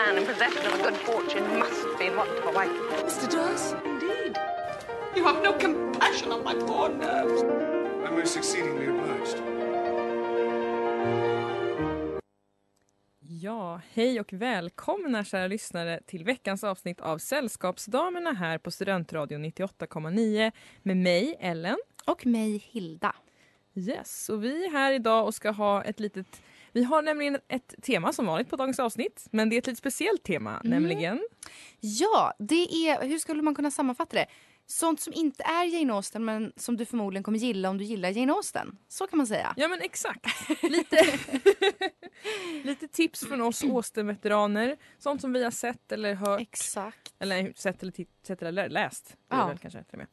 Man in possession of a good fortune must be hot for wife. Mr. Darcy, indeed. You have no compassion on my poor nerves. I'm most exceedingly obliged. Ja, hej och välkomna kära lyssnare till veckans avsnitt av Sällskapsdamerna här på Studentradion 98,9 med mig Ellen. Och mig Hilda. Yes, och vi är här idag och ska ha ett litet vi har nämligen ett tema som vanligt på dagens avsnitt, men det är ett lite speciellt tema, Mm. nämligen Ja, det är, hur skulle man kunna sammanfatta det? Sånt som inte är Jane Austen men som du förmodligen kommer gilla om du gillar Jane Austen. Så kan man säga. Ja men exakt. Lite, lite tips från oss Austen-veteraner. Sånt som vi har sett eller hört. Exakt. Eller sett eller, sett eller läst. Ja. väl kanske till och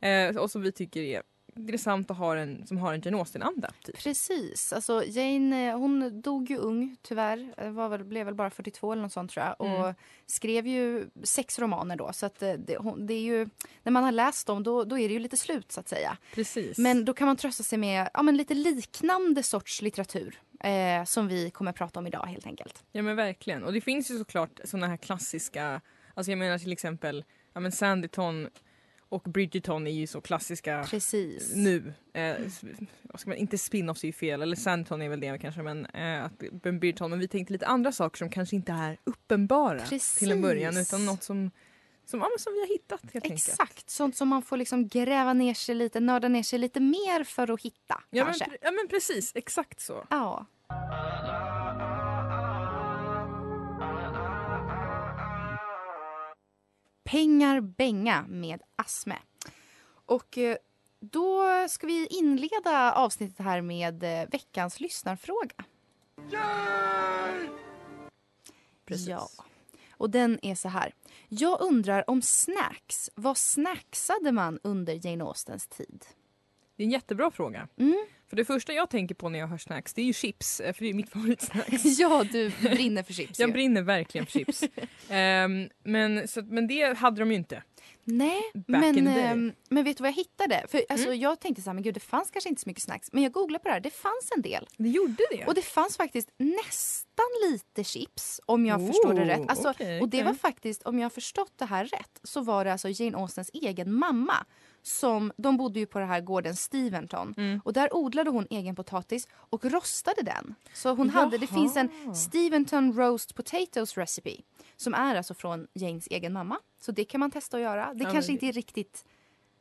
med. och som vi tycker är intressant att ha en, som har en Jane Austen-anda. Typ. Precis. Alltså Jane eh, hon dog ju ung tyvärr. Eh, Var väl, blev väl bara 42 eller något sånt tror jag. Och Mm. skrev ju sex romaner då. Så att eh, det, hon, det är ju, när man har läst dem då, då är det ju lite slut så att säga. Precis. Men då kan man trösta sig med ja, men lite liknande sorts litteratur. Eh, som vi kommer prata om idag helt enkelt. Ja men verkligen. Och det finns ju såklart såna här klassiska, alltså jag menar till exempel ja, men Sanditon och Bridgerton är ju så klassiska Precis. nu. Eh, man, inte spin-offs är ju fel, eller Sanditon är väl det kanske, men, eh, att, men Bridgerton. Men vi tänkte lite andra saker som kanske inte är uppenbara Precis. till en början utan något som, som, ja, som vi har hittat helt enkelt. Exakt, sånt som man får liksom gräva ner sig lite, nörda ner sig lite mer för att hitta Ja men, ja men precis, exakt så. Ja. Pengar bänga med Asme. Och eh, då ska vi inleda avsnittet här med eh, veckans lyssnarfråga. Precis. Ja. Och den är så här. Jag undrar om snacks. Vad snacksade man under Jane Austens tid? Det är en jättebra fråga. Mm. För det första jag tänker på när jag hör snacks det är ju chips, eh, för det är mitt favoritsnacks. Ja, du brinner för chips Jag ju. brinner verkligen för chips. Ehm, men, så, men det hade de ju inte. Nej, Back men, ehm, men vet du vad jag hittade? För alltså, Mm. Jag tänkte så här, men gud det fanns kanske inte så mycket snacks. Men jag googlade på det här, det fanns en del. Det gjorde det? Och det fanns faktiskt nästan lite chips om jag förstår det rätt. Alltså, Oh, okej, och det okej. var faktiskt, om jag har förstått det här rätt, så var det alltså Jane Austens egen mamma. Som, de bodde ju på den här gården Steventon. Mm. Och där odlade hon egen potatis och rostade den. Så hon hade, det finns en Jaha. Steventon roast potatoes recipe. Som är alltså från Janes egen mamma. Så det kan man testa att göra. Det Ja, kanske men inte är riktigt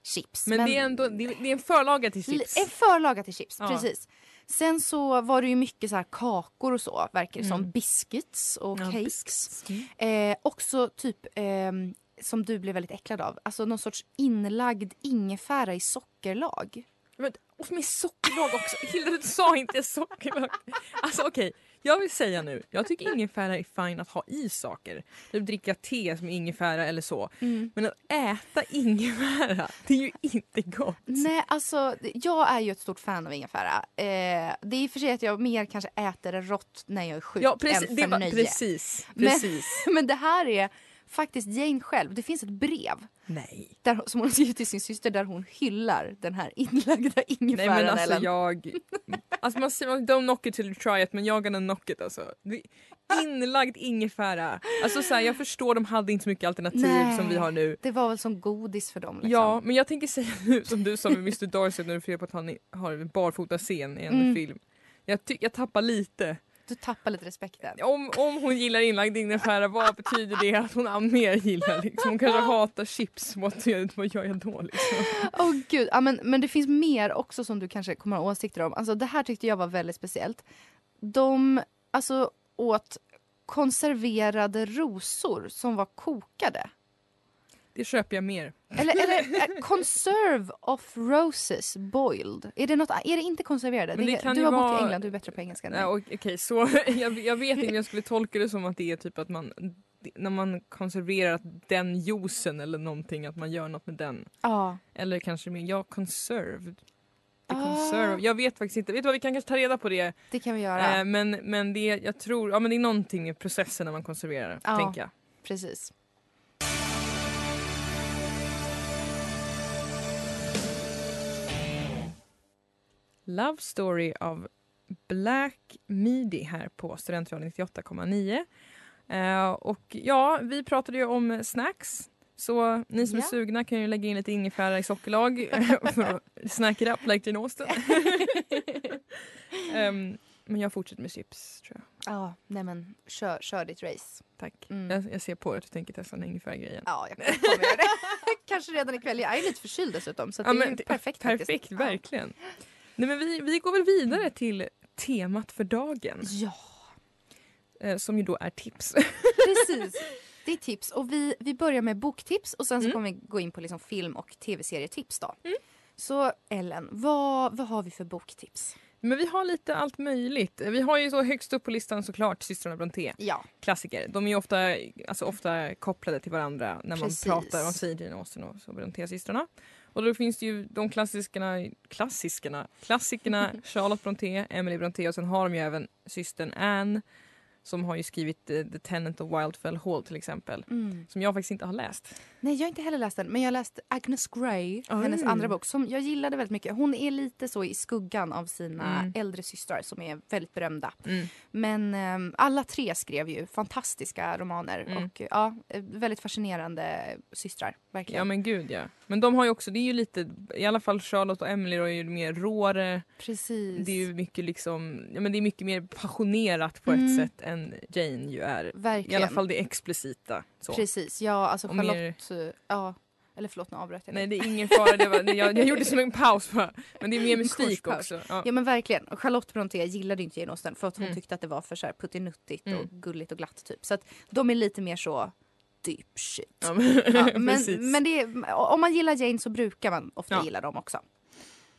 chips. Men, det är ändå det är, det är en förlaga till chips. En förlaga till chips, Ja. precis. Sen så var det ju mycket så här kakor och så, verkar det som. Mm. Biscuits och Ja, cakes. biscuits. Eh, också typ, ehm, som du blev väldigt äcklad av, alltså någon sorts inlagd ingefära i sockerlag. Men, och med sockerlag också. Hilda du sa inte sockerlag. Alltså okej, jag vill säga nu. Jag tycker ingefära är fine att ha i saker. Typ dricka te som ingefära eller så. Men att äta ingefära, det är ju inte gott. Nej, alltså jag är ju ett stort fan av ingefära. Eh, det är i och för sig att jag mer kanske äter det rått när jag är sjuk Ja precis. än för var, nöje. precis, Men- precis. Men det här är faktiskt Jane själv. Det finns ett brev Nej. där, som hon skrivit till sin syster där hon hyllar den här inlagda ingefäran. Nej men alltså Ellen. jag... Alltså man säger don't knock it till you try it men jag gonna knock it alltså. Inlagd ingefära. Alltså så här, jag förstår de hade inte så mycket alternativ Nej. som vi har nu. Det var väl som godis för dem. Liksom. Ja, men jag tänker säga nu som du sa med Mr Darcy när du fick på att han har en barfota scen i en Mm. film. Jag, jag tappar lite. Du tappar lite respekten. Om, om hon gillar inlagd ingefära, vad betyder det att hon mer gillar? Liksom? Hon kanske hatar chips, vad, vad gör jag då? Liksom? Åh gud, ja, men, men det finns mer också som du kanske kommer ha åsikter om. Alltså, det här tyckte jag var väldigt speciellt. De alltså, åt konserverade rosor som var kokade. Det köper jag mer. Eller, eller eh, conserve of roses boiled. Är det, något, är det inte konserverade? Men det kan du har bott vara- i England, du är bättre på engelska än mig. Okej, så jag, jag vet inte jag skulle tolka det som att det är typ att man när man konserverar den juicen eller någonting, att man gör något med den. Ja. Eller kanske mer, ja, conserved. Ah. conserve. Jag vet faktiskt inte. Vet du vad, vi kan kanske ta reda på det. Det kan vi göra. Eh, men, men det, jag tror, ja men det är någonting med processen när man konserverar, Ja. tänker jag. Precis. Love Story av Black Midi här på Studentradion 98,9. Eh, och ja, vi pratade ju om snacks. Så ni som Ja. är sugna kan ju lägga in lite ingefära i sockerlag för att snack it up like Jane Austen. Ehm, men jag fortsätter med chips tror jag. Ja, nej men kör, kör ditt race. Tack. Mm. Jag, jag ser på att du tänker testa den ingefärgrejen. Ja, jag kommer göra det. Kanske redan ikväll. Jag är lite förkyld dessutom så Ja, det är perfekt Perfekt, faktiskt. verkligen. Nej, men vi, vi går väl vidare till temat för dagen. Ja, eh, som ju då är tips. precis. Det är tips och vi, vi börjar med boktips och sen så Mm. kommer vi gå in på liksom film och tv-serietips då. Mm. Så Ellen, vad, vad har vi för boktips? Men vi har lite allt möjligt. Vi har ju så högst upp på listan såklart systrarna Brontë. Ja, Klassiker. De är ju ofta, alltså ofta kopplade till varandra när man Precis. pratar. Säger Jane Austen och Brontë-systrarna. Och då finns det ju de klassikerna, klassikerna, klassikerna Charlotte Brontë, Emily Brontë och sen har de ju även systern Anne som har ju skrivit eh, The Tenant of Wildfell Hall till exempel. mm. Som jag faktiskt inte har läst. Nej, jag har inte heller läst den, men jag har läst Agnes Grey, hennes Oj. andra bok, som jag gillade väldigt mycket. Hon är lite så i skuggan av sina Mm. äldre systrar som är väldigt berömda. Mm. Men ehm, alla tre skrev ju fantastiska romaner Mm. och ja, väldigt fascinerande systrar, verkligen. Ja men gud ja. Men de har ju också, det är ju lite, i alla fall Charlotte och Emily är ju mer råare. Precis. Det är ju mycket liksom, ja men det är mycket mer passionerat på Mm. ett sätt än Jane ju är. I verkligen. alla fall det explicita. Så. Precis, ja alltså Och mer- Charlotte, eh, ja. Eller förlåt nu avbröt jag Nej dig. det är ingen fara, det var, jag, jag gjorde som en paus bara. Men det är mer mystik också. Ja. Ja men verkligen. Och Charlotte Brontë gillade inte Jane Austen för att hon Mm. tyckte att det var för så här puttinuttigt Mm. och gulligt och glatt typ. Så att de är lite mer så deep shit. Ja, men, Ja, men men det är, om man gillar Jane så brukar man ofta gilla dem också.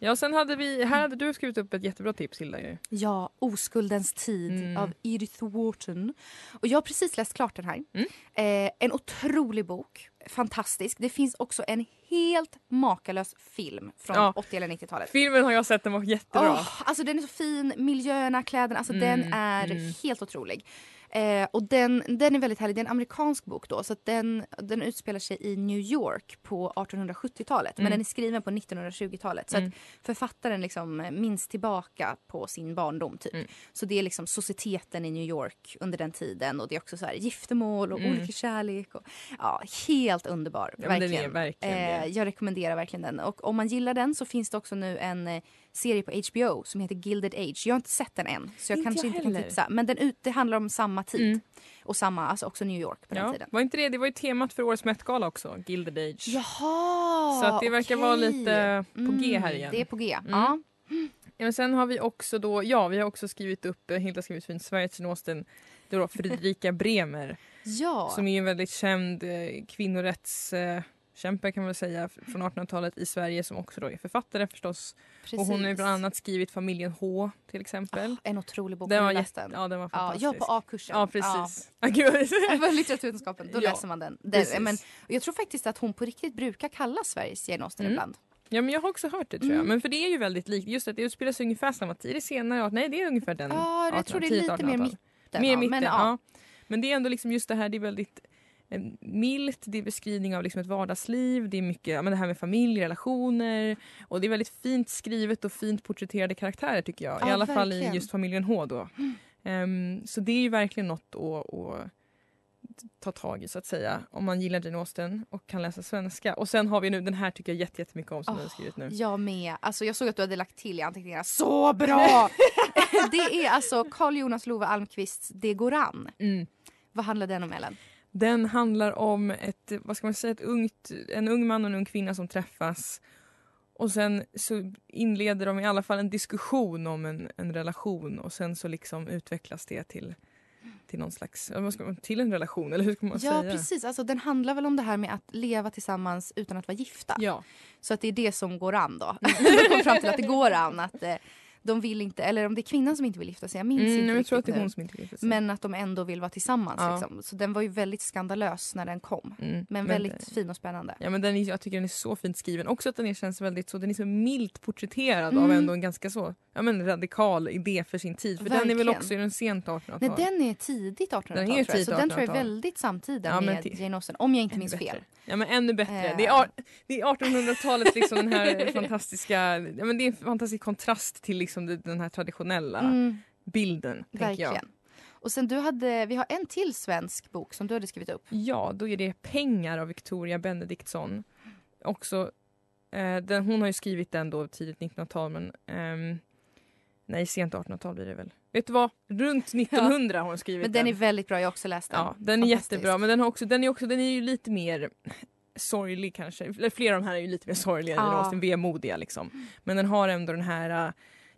Ja sen hade vi, här hade du skrivit upp ett jättebra tips Hilda ju. Ja, Oskuldens tid Mm. av Edith Wharton. Och jag har precis läst klart den här. Mm. Eh, en otrolig bok. Fantastisk. Det finns också en helt makalös film från Ja. 80 eller 90-talet. Filmen har jag sett, den var jättebra. Åh, alltså den är så fin, miljöerna, kläderna, alltså Mm, den är mm. helt otrolig. Eh, och den, den är väldigt härlig, det är en amerikansk bok då så den, den utspelar sig i New York på 1870-talet men Mm. den är skriven på 1920-talet så Mm. att författaren liksom minns tillbaka på sin barndom typ. Mm. Så det är liksom societeten i New York under den tiden och det är också så här giftermål och Mm. olika kärlek. Och, ja, helt underbar, Ja, men verkligen. verkligen Eh, jag rekommenderar verkligen den. Och om man gillar den så finns det också nu en eh, serie på HBO som heter Gilded Age. Jag har inte sett den än så jag Inte kanske jag inte kan tipsa. Men den ut, det handlar om samma tid. Mm. Och samma, alltså också New York på den Ja. tiden. Var inte det, det var ju temat för årets Met-gala också, Gilded Age. Jaha, Så att det verkar vara okej. lite på G här Mm, igen. Det är på G. Mm. Ja. Ja, men sen har vi också då, ja vi har också skrivit upp, eh, Hilda skrivit fint, Sveriges Jane Austen, det då Fredrika Bremer ja. som är en väldigt känd eh, kvinnorättskämpe kan man säga från 1800-talet i Sverige som också då är författare förstås. Precis. Och hon har bland annat skrivit Familjen H till exempel. Ah, en otrolig bok. den var läst den? ja, den var Ja, fantastisk. jag på A-kursen. Ja precis. Ja. Ja. Litteraturvetenskapen, då Ja, läser man den. precis. men, jag tror faktiskt att hon på riktigt brukar kallas Sveriges Jane Austen Mm. ibland. Ja men jag har också hört det tror jag. Mm. Men för det är ju väldigt likt, just att det utspelar sig ungefär samma tid. Det senare, nej det är ungefär den. Ja, jag tror det är 1800-, lite mer 1800-tal. mitten. Mer ja. mitten, men, ja. Men det är ändå liksom just det här, det är väldigt milt, det är beskrivning av liksom ett vardagsliv, det är mycket men det här med familjerelationer och det är väldigt fint skrivet och fint porträtterade karaktärer tycker jag. I Ja, alla fall i verkligen. just familjen H då. Ehm, så det är ju verkligen något att, att ta tag i så att säga om man gillar Jane Austen och kan läsa svenska. Och sen har vi nu, den här tycker jag jätte- jättemycket om som du har skrivit nu. Jag med. Alltså, jag såg att du hade lagt till i anteckningarna. Så bra! det är alltså Carl Jonas Love Almqvists Det går an. Mm. Vad handlar den om, Ellen? Den handlar om ett, vad ska man säga, ett ungt, en ung man och en ung kvinna som träffas. Och sen så inleder de i alla fall en diskussion om en, en relation och sen så liksom utvecklas det till till någon slags, ja, till en relation eller hur ska man Ja, säga? precis. Alltså, den handlar väl om det här med att leva tillsammans utan att vara gifta. Ja. Så att det är det som går an då. Mm. Fram till att det går an. Att eh, de vill inte, eller om det är kvinnan som inte vill gifta sig, jag minns Mm, inte jag tror att det är hon som inte vill gifta sig. Men att de ändå vill vara tillsammans. Ja. Liksom. Så den var ju väldigt skandalös när den kom. Mm, Men, väldigt fin och spännande. Ja men den är, jag tycker den är så fint skriven. Också att den är, känns väldigt så, den är så milt porträtterad Mm. av ändå en ganska så ja, men radikal idé för sin tid. För den är väl Verkligen. också i den sent 1800-tal. Nej, den är tidigt 1800-tal Den är tror jag. Så den tror jag är 1800-tal. väldigt samtida Ja, med Jane Austen. Om jag inte Ännu minns bättre. fel. Ja men ännu bättre. Eh. Det, är, ar- det är 1800-talets liksom den här fantastiska, ja men det är en fantastisk kontrast till liksom det- den här traditionella Mm, bilden. Tänker jag. verkligen. Och sen du hade, vi har en till svensk bok som du hade skrivit upp. Ja, då är det Pengar av Victoria Benediktsson. Också, eh, den, hon har ju skrivit den då tidigt 1900-tal men ehm, nej sent 1800-tal blir det väl. Vet du vad? Runt 1900 har hon skrivit Men den är väldigt bra, jag har också läst den. Ja, den är jättebra men den, har också, den, är också, den är ju lite mer sorglig kanske. Flera av de här är ju lite mer sorgliga Ja. Vemodiga liksom. Men den har ändå den här äh,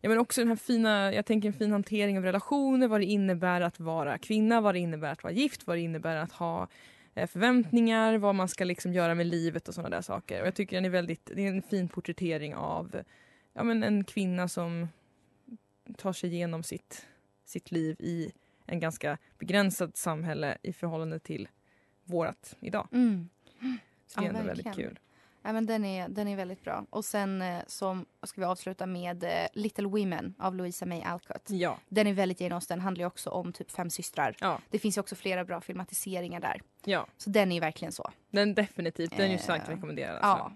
Ja, men också den här fina, jag tänker en fin hantering av relationer, vad det innebär att vara kvinna, vad det innebär att vara gift, vad det innebär att ha eh, förväntningar, vad man ska liksom göra med livet och sådana där saker. Och jag tycker den är väldigt, det är en fin porträttering av ja, men en kvinna som tar sig igenom sitt, sitt liv i en ganska begränsat samhälle i förhållande till vårat idag. Mm. Så det är Ja, ändå väldigt verkligen. kul. Ja, men den, är, den är väldigt bra. Och sen eh, som, ska vi avsluta med eh, Little Women av Louisa May Alcott. Ja. Den är väldigt Jane Austen, handlar ju också om typ fem systrar. Ja. Det finns ju också flera bra filmatiseringar där. ja, Så den är ju verkligen så. den definitivt. Den är ju Eh, starkt rekommenderad. Ja. Alltså.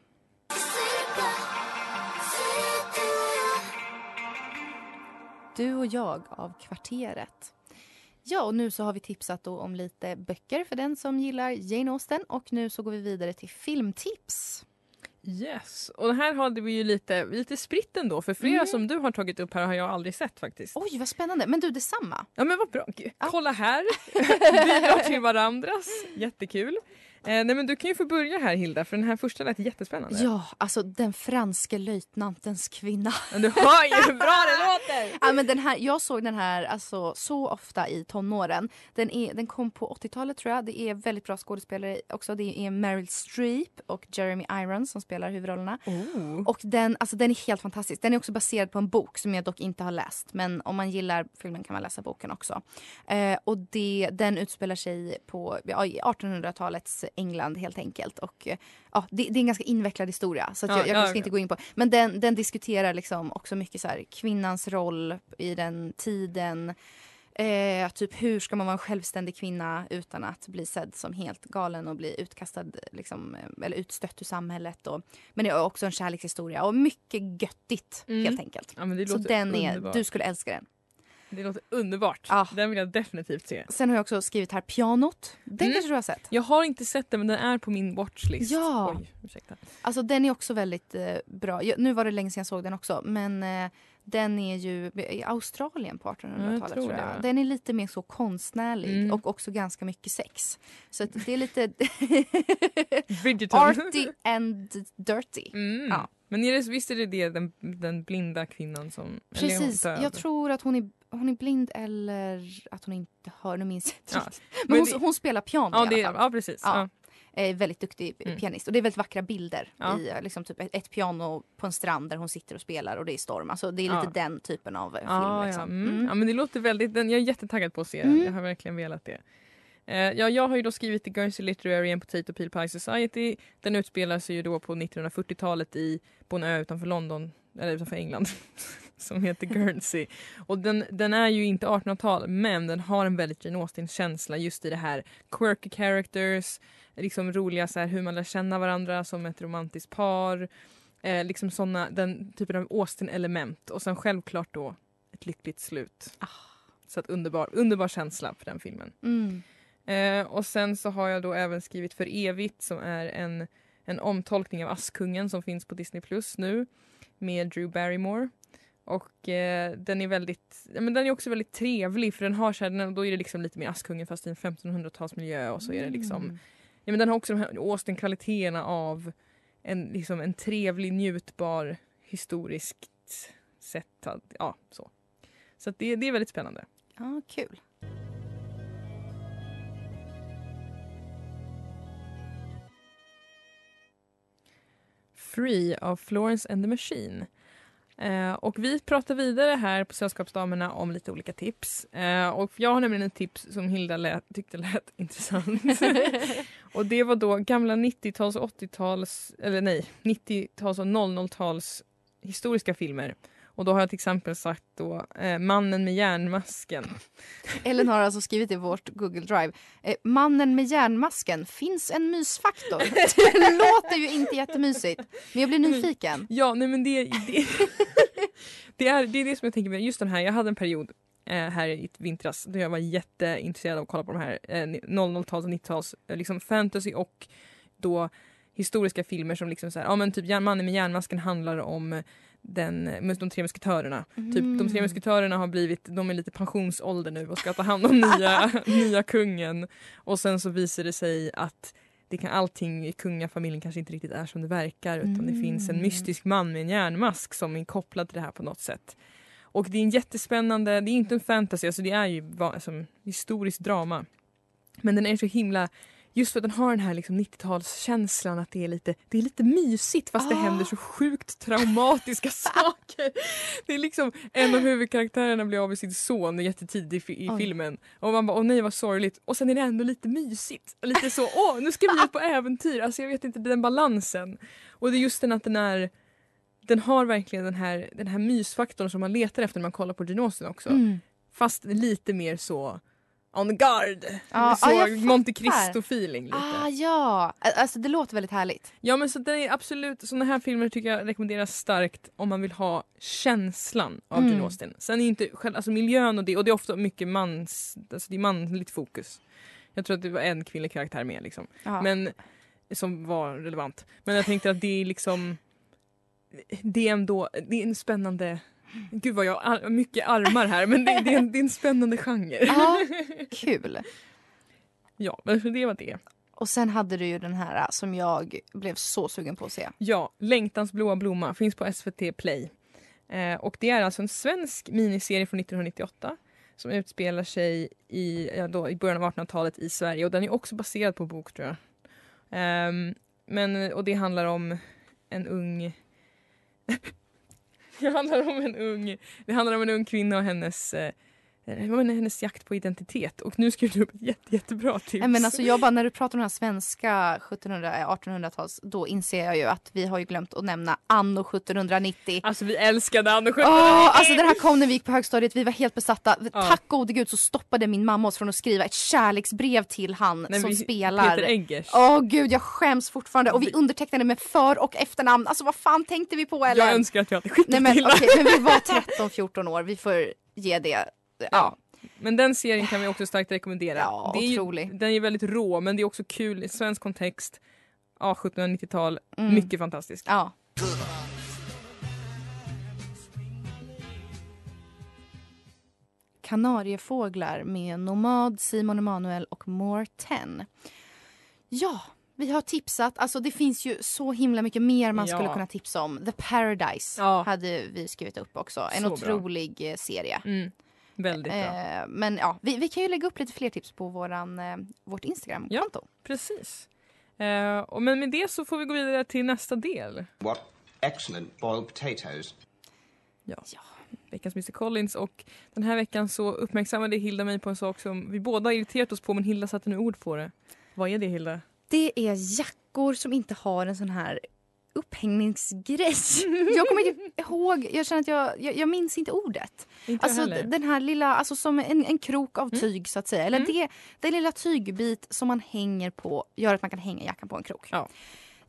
Du och jag av Kvarteret. Ja, och nu så har vi tipsat om lite böcker för den som gillar Jane Austen. Och nu så går vi vidare till filmtips. Yes, och här hade vi ju lite, lite spritt ändå för flera Mm. som du har tagit upp här har jag aldrig sett faktiskt. Oj, vad spännande. Men du, detsamma. Ja men vad bra, kolla här! Bidrar till varandras, jättekul. Eh, nej men du kan ju få börja här Hilda för den här första lät jättespännande. Ja, alltså den franske löjtnantens kvinna. Men du hör ju hur bra det låter! Ja, men den här, jag såg den här alltså, så ofta i tonåren. Den, är, den kom på 80-talet tror jag. Det är väldigt bra skådespelare också. Det är Meryl Streep och Jeremy Irons som spelar huvudrollerna. Oh. Och den, alltså, den är helt fantastisk. Den är också baserad på en bok som jag dock inte har läst. Men om man gillar filmen kan man läsa boken också. Eh, och det, den utspelar sig på ja, i 1800-talets England helt enkelt. Och, eh, ja, det, det är en ganska invecklad historia så att Ja, jag, jag ja, kanske okej. inte gå in på. Men den, den diskuterar liksom också mycket så här, kvinnans roll i den tiden. Eh, typ hur ska man vara en självständig kvinna utan att bli sedd som helt galen och bli utkastad liksom, eh, eller utstött ur samhället. Och, men det är också en kärlekshistoria och mycket göttigt Mm. helt enkelt. Ja, Så den är, du skulle älska den. Det låter underbart. Ja. Den vill jag definitivt se. Sen har jag också skrivit här Pianot. Den Mm. kanske du har sett? Jag har inte sett den men den är på min watchlist. Ja. Oj, ursäkta. Alltså den är också väldigt eh, bra. Jag, nu var det länge sedan jag såg den också men eh, den är ju i Australien på 1800-talet tror tror det, jag. va? Den är lite mer så konstnärlig Mm. och också ganska mycket sex. Så det är lite arty and dirty. Mm. Ja. Men är det, visst är det, det den, den blinda kvinnan som... Precis, jag tror att hon är, hon är blind eller att hon inte hör, nu minns jag inte Ja. Men, Men hon, det- hon spelar piano Ja, i alla fall. ja precis. Ja. Ja. Eh, väldigt duktig Mm. pianist. Och det är väldigt vackra bilder. I, eh, liksom typ ett, ett piano på en strand där hon sitter och spelar och det är storm. Alltså, det är lite den typen av eh, film. Liksom. ja. Mm. Mm. ja, men det låter väldigt... Den, jag är jättetaggad på att se den. Mm. Jag har verkligen velat det. Eh, ja, jag har ju då skrivit The Guernsey Literary and Potato Peel Pie Society. Den utspelar sig ju då på 1940-talet i, på en ö utanför London, eller utanför England, som heter Guernsey. Och den, den är ju inte 1800-tal, men den har en väldigt Jane Austen-känsla just i det här quirky characters, liksom roliga så här, hur man lär känna varandra som ett romantiskt par. Eh, liksom såna, den typen av Austen-element. Och sen självklart då ett lyckligt slut. Ah. Så att underbar, underbar känsla för den filmen. Mm. Eh, och sen så har jag då även skrivit För evigt som är en, en omtolkning av Askungen som finns på Disney Plus nu med Drew Barrymore. Och eh, den är väldigt, men den är också väldigt trevlig för den har så här, då är det liksom lite mer Askungen fast i en 1500-talsmiljö och så är det liksom, mm. ja men den har också de här Austen-kvaliteterna av en, liksom en trevlig, njutbar, historiskt sett, ja så. Så det, det är väldigt spännande. Ja, kul. Free av Florence and the Machine Eh, och vi pratar vidare här på Sällskapsdamerna om lite olika tips. Eh, och jag har nämligen ett tips som Hilda lät, tyckte lät intressant. och det var då gamla 90-tals och 80-tals, eller nej, 90-tals och 00-tals historiska filmer. Och då har jag till exempel sagt då eh, Mannen med järnmasken. Ellen har alltså skrivit i vårt Google Drive. Eh, mannen med järnmasken, finns en mysfaktor? det låter ju inte jättemysigt. Men jag blir nyfiken. Ja, nej men det, det, det, är, det är det som jag tänker med just den här. Jag hade en period eh, här i vintras då jag var jätteintresserad av att kolla på de här eh, 00-tals och 90-tals eh, liksom fantasy och då historiska filmer som liksom så här, ja men typ Mannen med järnmasken handlar om den, med de tre musketörerna. Typ, de tre musketörerna har blivit, de är lite pensionsålder nu och ska ta hand om nya, nya kungen. Och sen så visar det sig att det kan, allting i kungafamiljen kanske inte riktigt är som det verkar utan det finns en mystisk man med en järnmask som är kopplad till det här på något sätt. Och det är en jättespännande, det är inte en fantasy, alltså det är ju alltså, historiskt drama. Men den är så himla, just för att den har den här liksom 90-talskänslan att det är lite, det är lite mysigt fast det Ah. händer så sjukt traumatiska saker. Det är liksom en av huvudkaraktärerna blir av med sin son jättetidigt i, i Oj. filmen. Och man bara åh nej vad sorgligt. Och sen är det ändå lite mysigt. Lite så åh nu ska vi ut på äventyr. Alltså jag vet inte den balansen. Och det är just den att den är den har verkligen den här, den här mysfaktorn som man letar efter när man kollar på Austen också. Mm. Fast lite mer så on guard. Ja, så jag Monte fattar. Cristo feeling lite. Ah ja, alltså det låter väldigt härligt. Ja men så den är absolut, såna här filmer tycker jag rekommenderas starkt om man vill ha känslan av Mm. Jane Austen. Sen är inte själv, alltså miljön och det, och det är ofta mycket mans, alltså det är manligt fokus. Jag tror att det var en kvinnlig karaktär med liksom. Ja. Men, som var relevant. Men jag tänkte att det är liksom det är ändå det är en spännande Gud vad jag har mycket armar här men det, det, är, en, det är en spännande genre. Ja, kul. Ja, men det var det. Och sen hade du ju den här äh, som jag blev så sugen på att se. Ja, Längtans blåa blomma finns på SVT Play. Eh, och det är alltså en svensk miniserie från 1998 som utspelar sig i, ja, då, i början av 1800-talet i Sverige och den är också baserad på bok tror jag. Ehm, men, och det handlar om en ung det handlar om en ung, det handlar om en ung kvinna och hennes eh, jag menar, hennes jakt på identitet och nu skrev du upp ett jätte, jättebra tips. Nej, men alltså jag bara, när du pratar om den här svenska 1700 eh, 1800-tals, då inser jag ju att vi har ju glömt att nämna anno 1790. Alltså vi älskade Anna Åh, alltså den här kom när vi gick på högstadiet, vi var helt besatta. Ja. Tack gode gud så stoppade min mamma oss från att skriva ett kärleksbrev till han Nej, som vi- spelar. Peter Eggers. Åh gud jag skäms fortfarande och vi undertecknade med för och efternamn. Alltså vad fan tänkte vi på eller? Jag önskar att jag hade skickat Nej men okej, men vi var 13-14 år, vi får ge det. Ja. Men den serien kan vi också starkt rekommendera. Ja, det är ju, den är väldigt rå men det är också kul i svensk kontext. Ja, 1790-tal. Mm. Mycket fantastiskt. ja. Kanariefåglar med Nomad, Simon Emanuel och More 10. Ja, vi har tipsat. Alltså det finns ju så himla mycket mer man Ja. skulle kunna tipsa om. The Paradise Ja. hade vi skrivit upp också. En Så bra. otrolig eh, serie. Mm. Väldigt bra. Eh, men ja, vi, vi kan ju lägga upp lite fler tips på våran, eh, vårt Instagram-konto. Precis. Eh, och men med det så får vi gå vidare till nästa del. What excellent boiled potatoes. Ja. Veckans Mr Collins och den här veckan så uppmärksammade Hilda mig på en sak som vi båda har irriterat oss på men Hilda satte nu ord på det. Vad är det Hilda? Det är jackor som inte har en sån här upphängningsgrej. Jag kommer inte ihåg, jag känner att jag, jag, jag minns inte ordet. Inte Alltså heller. den här lilla, alltså som en, en krok av tyg så att säga. Eller Mm. det, det lilla tygbit som man hänger på gör att man kan hänga jackan på en krok. Ja.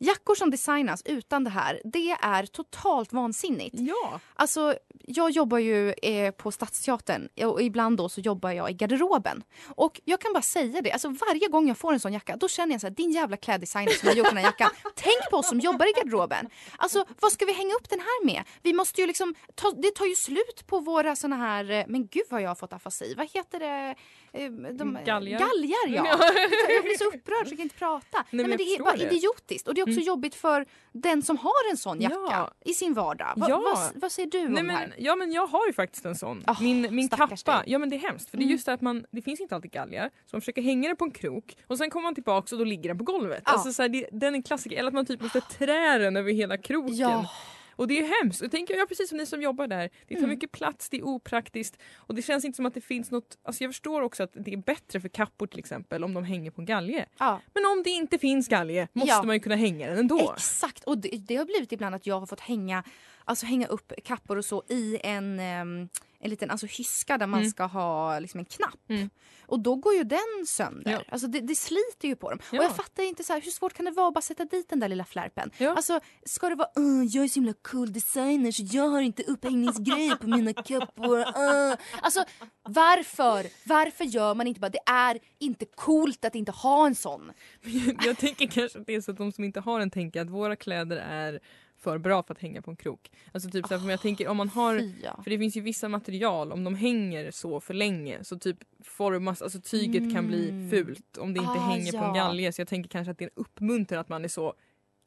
Jackor som designas utan det här, det är totalt vansinnigt. Ja. Alltså, jag jobbar ju eh, på Stadsteatern och ibland då så jobbar jag i garderoben. Och jag kan bara säga det, alltså varje gång jag får en sån jacka då känner jag så här, din jävla kläddesigner som har gjort den här jackan. Tänk på oss som jobbar i garderoben. Alltså vad ska vi hänga upp den här med? Vi måste ju liksom, ta, det tar ju slut på våra såna här, eh, men gud vad jag har fått afasi. Vad heter det? Eh, De, Galgar. Galgar ja. Ja. Jag blir så upprörd så jag kan inte prata. Nej, men men det är bara det. Mm. idiotiskt och det är också jobbigt för den som har en sån jacka Ja. i sin vardag. Va, Ja. vad, vad säger du om Nej, det men här? ja men jag har ju faktiskt en sån. Ah, min min kappa, dig. ja men det är hemskt för det är Mm. just det att man, det finns inte alltid galgar så man försöker hänga den på en krok och sen kommer man tillbaks och då ligger den på golvet. Ja. Alltså så här, det, den är en klassiker, eller att man typ måste trä den över hela kroken. Ja. Och det är ju hemskt. Och tänker jag precis som ni som jobbar där. Det tar Mm. mycket plats, det är opraktiskt och det känns inte som att det finns något... Alltså jag förstår också att det är bättre för kappor till exempel om de hänger på en galge. Ja. Men om det inte finns galge måste Ja. man ju kunna hänga den ändå. Exakt, och det, det har blivit ibland att jag har fått hänga, alltså hänga upp kappor och så i en, ehm, en liten alltså hyska där man Mm. ska ha liksom en knapp. Mm. Och då går ju den sönder. Ja. Alltså det, det sliter ju på dem. Ja. Och jag fattar inte så här, hur svårt kan det vara att bara sätta dit den där lilla flärpen? Ja. Alltså ska det vara "Åh, jag är så himla cool designer så jag har inte upphängningsgrejer på mina kappor. Uh. Alltså varför? Varför gör man inte bara, det är inte coolt att inte ha en sån. Jag tänker kanske att det är så att de som inte har den tänker att våra kläder är för bra för att hänga på en krok. Alltså typ så här, för jag tänker om man har ja. För det finns ju vissa material, om de hänger så för länge så typ formas, alltså tyget kan bli Mm. fult om det inte Ah, hänger på en ja. galge. Så jag tänker kanske att det uppmuntrar att man är så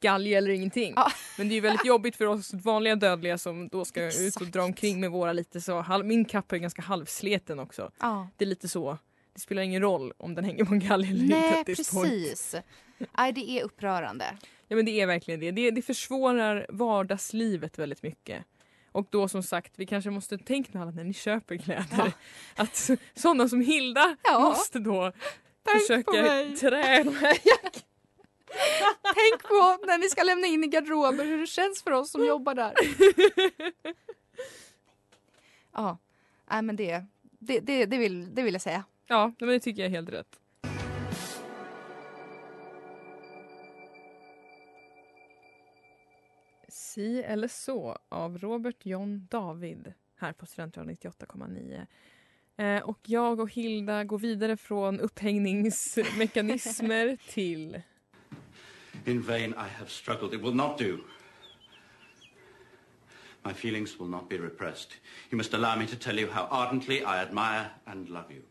galge eller ingenting. Ja. Men det är ju väldigt jobbigt för oss vanliga dödliga som då ska ut och Exakt. dra omkring med våra lite så, min kappa är ganska halvsleten också. Ja. Det är lite så, det spelar ingen roll om den hänger på en galge eller inte. Nej this point. precis. Nej det är upprörande. Ja men det är verkligen det. det. Det försvårar vardagslivet väldigt mycket. Och då som sagt, vi kanske måste tänka på alla när ni köper kläder. Att sådana som Hilda Ja. måste då Tänk försöka på mig. trä de här Tänk på när ni ska lämna in i garderober hur det känns för oss som jobbar där. ja, nej men det, det, det, det, vill, det vill jag säga. Ja, men det tycker jag är helt rätt. Si eller så av Robert John David här på Studentradion 98,9. Eh, och jag och Hilda går vidare från upphängningsmekanismer till In vain I have struggled. It will not do. My feelings will not be repressed. You must allow me to tell you how ardently I admire and love you.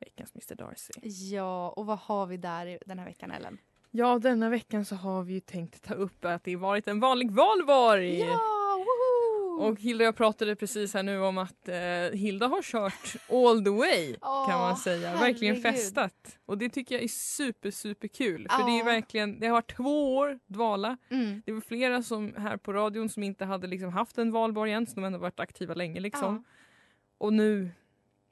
veckans Mr Darcy. Ja, och vad har vi där i- den här veckan Ellen? Ja, denna veckan så har vi ju tänkt ta upp att det varit en vanlig valborg. Ja, woho! Och Hilda och jag pratade precis här nu om att eh, Hilda har kört all the way kan man säga. Verkligen herregud. festat. Och det tycker jag är super super kul. För det är verkligen, det har varit två år dvala. Mm. Det var flera som här på radion som inte hade liksom haft en valborg än, har ändå varit aktiva länge liksom. Ja. Och nu,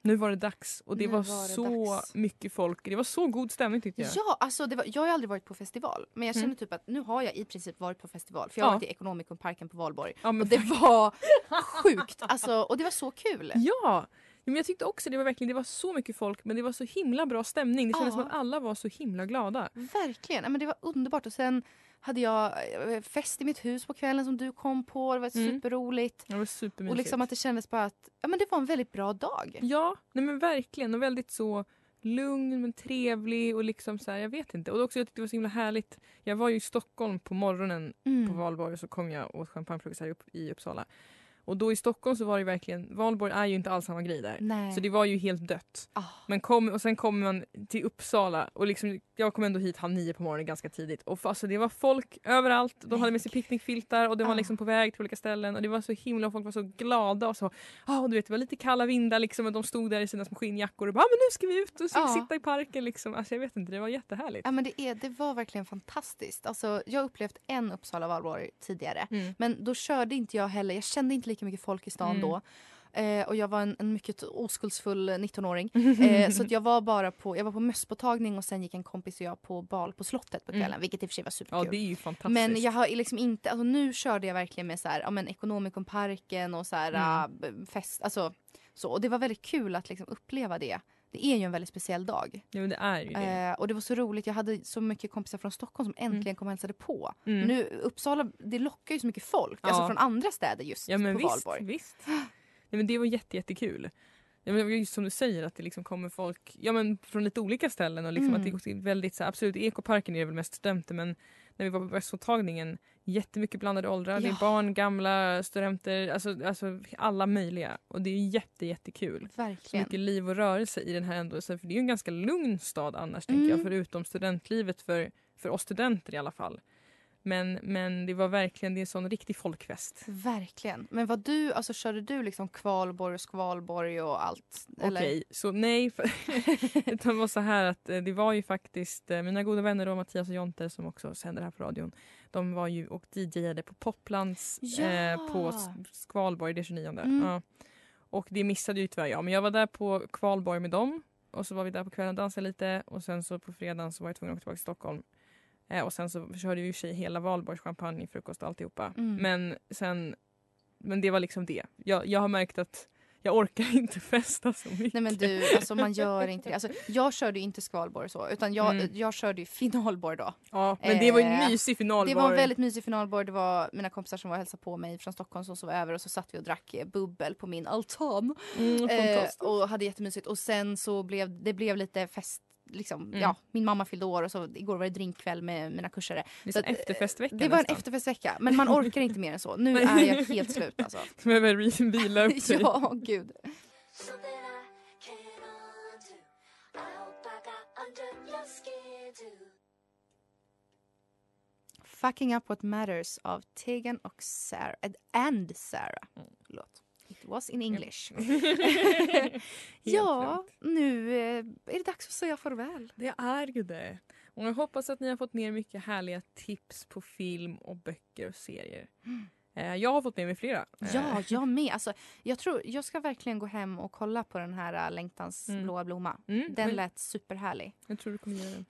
nu var det dags. Och det Nu var, var det så dags. mycket folk. Det var så god stämning tyckte jag. Ja, alltså det var, jag har aldrig varit på festival. Men jag känner Mm. typ att nu har jag i princip varit på festival. För jag har Ja. varit i Ekonomikumparken på Valborg. Ja, Och det var sjukt. Alltså, och det var så kul. Ja! Men jag tyckte också det var verkligen det var så mycket folk men det var så himla bra stämning. Det kändes Ja. som att alla var så himla glada. Verkligen. Men det var underbart. Och sen hade jag eh, fest i mitt hus på kvällen som du kom på. Det var Mm. superroligt. Det var supermysigt. Och liksom att det kändes bara att ja, men det var en väldigt bra dag. Ja, nej men verkligen. Och väldigt så lugn men trevlig och liksom så här, jag vet inte. Och också jag tyckte det var så himla härligt. Jag var ju i Stockholm på morgonen Mm. på valborg och så kom jag och åt champagnefrukost här upp i Uppsala. Och då i Stockholm så var det verkligen, valborg är ju inte alls samma grej där. Nej. Så det var ju helt dött. Ah. Men kom, och sen kommer man till Uppsala och liksom, jag kom ändå hit halv nio på morgonen ganska tidigt. Och alltså, det var folk överallt. De hade med sig picknickfiltar och de var Ah. liksom på väg till olika ställen. Och det var så himla och folk var så glada. Och så, ah, du vet, det var lite kalla vindar liksom, och de stod där i sina små skinnjackor och bara ah, men nu ska vi ut och Ja. sitta i parken. Liksom. Alltså, jag vet inte, det var jättehärligt. Ja, men det, är, det var verkligen fantastiskt. Alltså, jag har upplevt en Uppsala valborg tidigare. Mm. Men då körde inte jag heller. Jag kände inte lika mycket folk i stan Mm. då. Eh, och jag var en, en mycket oskuldsfull 19-åring. Eh, så att jag var bara på, jag var på mösspåtagning och sen gick en kompis och jag på bal på slottet på Mm. kvällen. Vilket i och för sig var Ja, superkul. det är ju fantastiskt. men jag har liksom inte, alltså nu körde jag verkligen med så här, ja men Ekonomikumparken och så här Mm. äh, fest, alltså så. Och det var väldigt kul att liksom uppleva det. Det är ju en väldigt speciell dag. Men det är ju det. Eh, och det var så roligt, jag hade så mycket kompisar från Stockholm som äntligen kom och hälsade på. Mm. Nu, Uppsala, det lockar ju så mycket folk, Ja. alltså från andra städer just Ja men på visst, valborg. visst. Ja, men det var jätte, jättekul. Ja, men just som du säger att det liksom kommer folk ja, men från lite olika ställen och liksom Mm. att det är väldigt så här, absolut ekoparken är väl mest studenter men när vi var på mösspåtagningen jättemycket blandade åldrar. Det Ja. är barn, gamla, studenter, alltså, alltså alla möjliga. Och det är jätte, jättekul. Så Verkligen. mycket liv och rörelse i den här ändå. Så för det är ju en ganska lugn stad annars tänker jag Mm. förutom studentlivet för, för oss studenter i alla fall. Men, men det var verkligen det är en sån riktig folkfest. Verkligen. Men vad du, alltså körde du liksom kvalborg och skvalborg och allt? Okej, så nej. Det var så här att eh, det var ju faktiskt eh, mina goda vänner då, Mattias och Jonte som också sänder här på radion. De var ju och DJade på Poplands Ja! eh, på Skvalborg, det 29. Mm. Ja. Och det missade ju tyvärr jag. Men jag var där på Kvalborg med dem. Och så var vi där på kvällen och dansade lite. Och sen så på fredagen så var jag tvungen att åka tillbaka till Stockholm. Eh, och sen så körde vi i och för sig hela valborgs champagne, frukost och alltihopa. Mm. Men sen, men det var liksom det. Jag, jag har märkt att jag orkar inte festa så mycket. Nej men du, alltså man gör inte det. Alltså, jag körde inte skvalborg så, utan jag, Mm. jag körde ju finalborg då. Ja, men det var ju Eh, en mysig finalborg. Det var en väldigt mysig finalborg. Det var mina kompisar som var och hälsade på mig från Stockholm som sov över och så satt vi och drack eh, bubbel på min altan. mm, Eh, och hade jättemysigt. Och sen så blev det blev lite fest. Liksom, Mm. ja, min mamma fyllde år och så igår var det drinkkväll med mina kursare. Det så en att, eh, efterfestvecka Det var en nästan. efterfestvecka men man orkar inte mer än så. Nu är jag helt slut alltså. Du behöver vila upp dig. ja, gud. Fucking Up What Matters av Tegan och Sarah. And Sarah. Mm. Förlåt. It was in English. Ja, nu eh, är det dags att säga farväl. Det är ju det. Och jag hoppas att ni har fått ner mycket härliga tips på film och böcker och serier. Eh, Jag har fått med mig flera. Eh, Ja, jag med. Alltså, jag, tror, jag ska verkligen gå hem och kolla på den här Längtans Mm. blåa blomma. mm, Den men lät superhärlig. Jag tror du kommer göra det.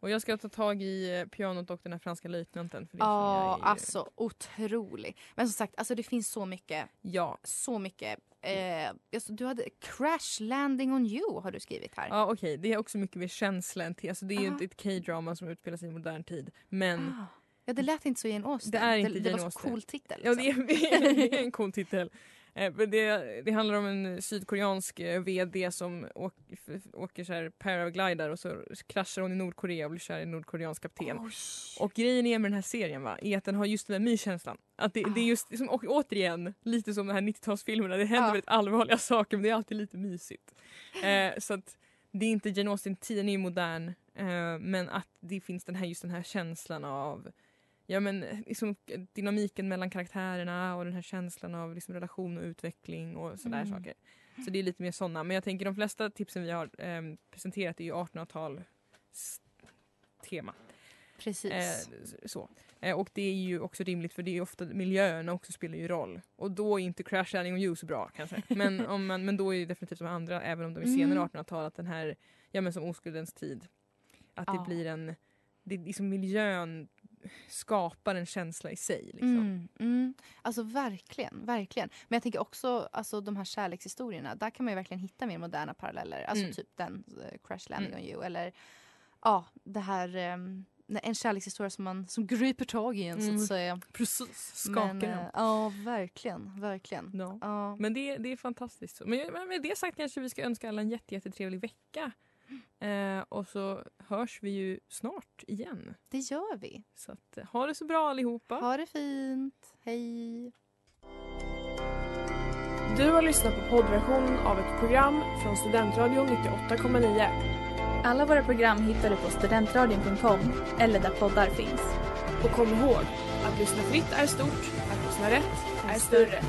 Och jag ska ta tag i eh, pianot och den här franska löjtnanten. För det Ja, är- alltså otrolig. Men som sagt, alltså, det finns så mycket. Ja, Så mycket. Eh, alltså, du hade Crash Landing on You har du skrivit här. ja okej. Det är också mycket mer känsla än. Alltså, det är ju Ah. inte ett K-drama som utspelar sig i modern tid. Men Ah. Ja, det lät inte så Jane Austen. Det är inte det, det var Austen. cool titel. Ja, Liksom. det är, det är en cool titel. Eh, det, det handlar om en sydkoreansk eh, VD som åker så här paraglider och så kraschar hon i Nordkorea och blir kär i en nordkoreansk kapten. Oj. Och grejen är med den här serien va, är att den har just den där myskänslan. Att det, det är just, som, och återigen, lite som de här 90-talsfilmerna, det händer Ja. väldigt allvarliga saker men det är alltid lite mysigt. Eh, så att det är inte Jane Austen, tiden är ju modern eh, men att det finns den här, just den här känslan av Ja men liksom dynamiken mellan karaktärerna och den här känslan av liksom relation och utveckling och sådär Mm. saker. Så det är lite mer sådana. Men jag tänker de flesta tipsen vi har eh, presenterat är ju 1800-tal s- tema. Precis. Eh, så. Eh, och det är ju också rimligt för det är ju ofta miljöerna också spelar ju roll. Och då är inte Crash Landing on You så bra kanske. Men, om man, men då är det definitivt de andra, även om de är senare Mm. 1800-tal, att den här, ja men som oskuldens tid. Att Ja. det blir en, det är liksom miljön skapar en känsla i sig. Liksom. Mm, mm. Alltså verkligen, verkligen. Men jag tänker också alltså, de här kärlekshistorierna. Där kan man ju verkligen hitta mer moderna paralleller. Alltså Mm. typ den, eh, Crash Landing Mm. on You. Eller ja, det här, ehm, en kärlekshistoria som man som griper tag i en så Mm. att säga. Precis, skakar den. eh, Ja, verkligen, verkligen. Ja. Ja. Men det, det är fantastiskt. Men men med det sagt kanske vi ska önska alla en jätte, jättetrevlig vecka. Eh, och så hörs vi ju snart igen. Det gör vi. Så att, eh, ha det så bra allihopa. Ha det fint. Hej. Du har lyssnat på poddversionen av ett program från Studentradion 98,9. Alla våra program hittar du på studentradion.com eller där poddar finns. Och kom ihåg, att lyssna fritt är stort, att lyssna rätt är större.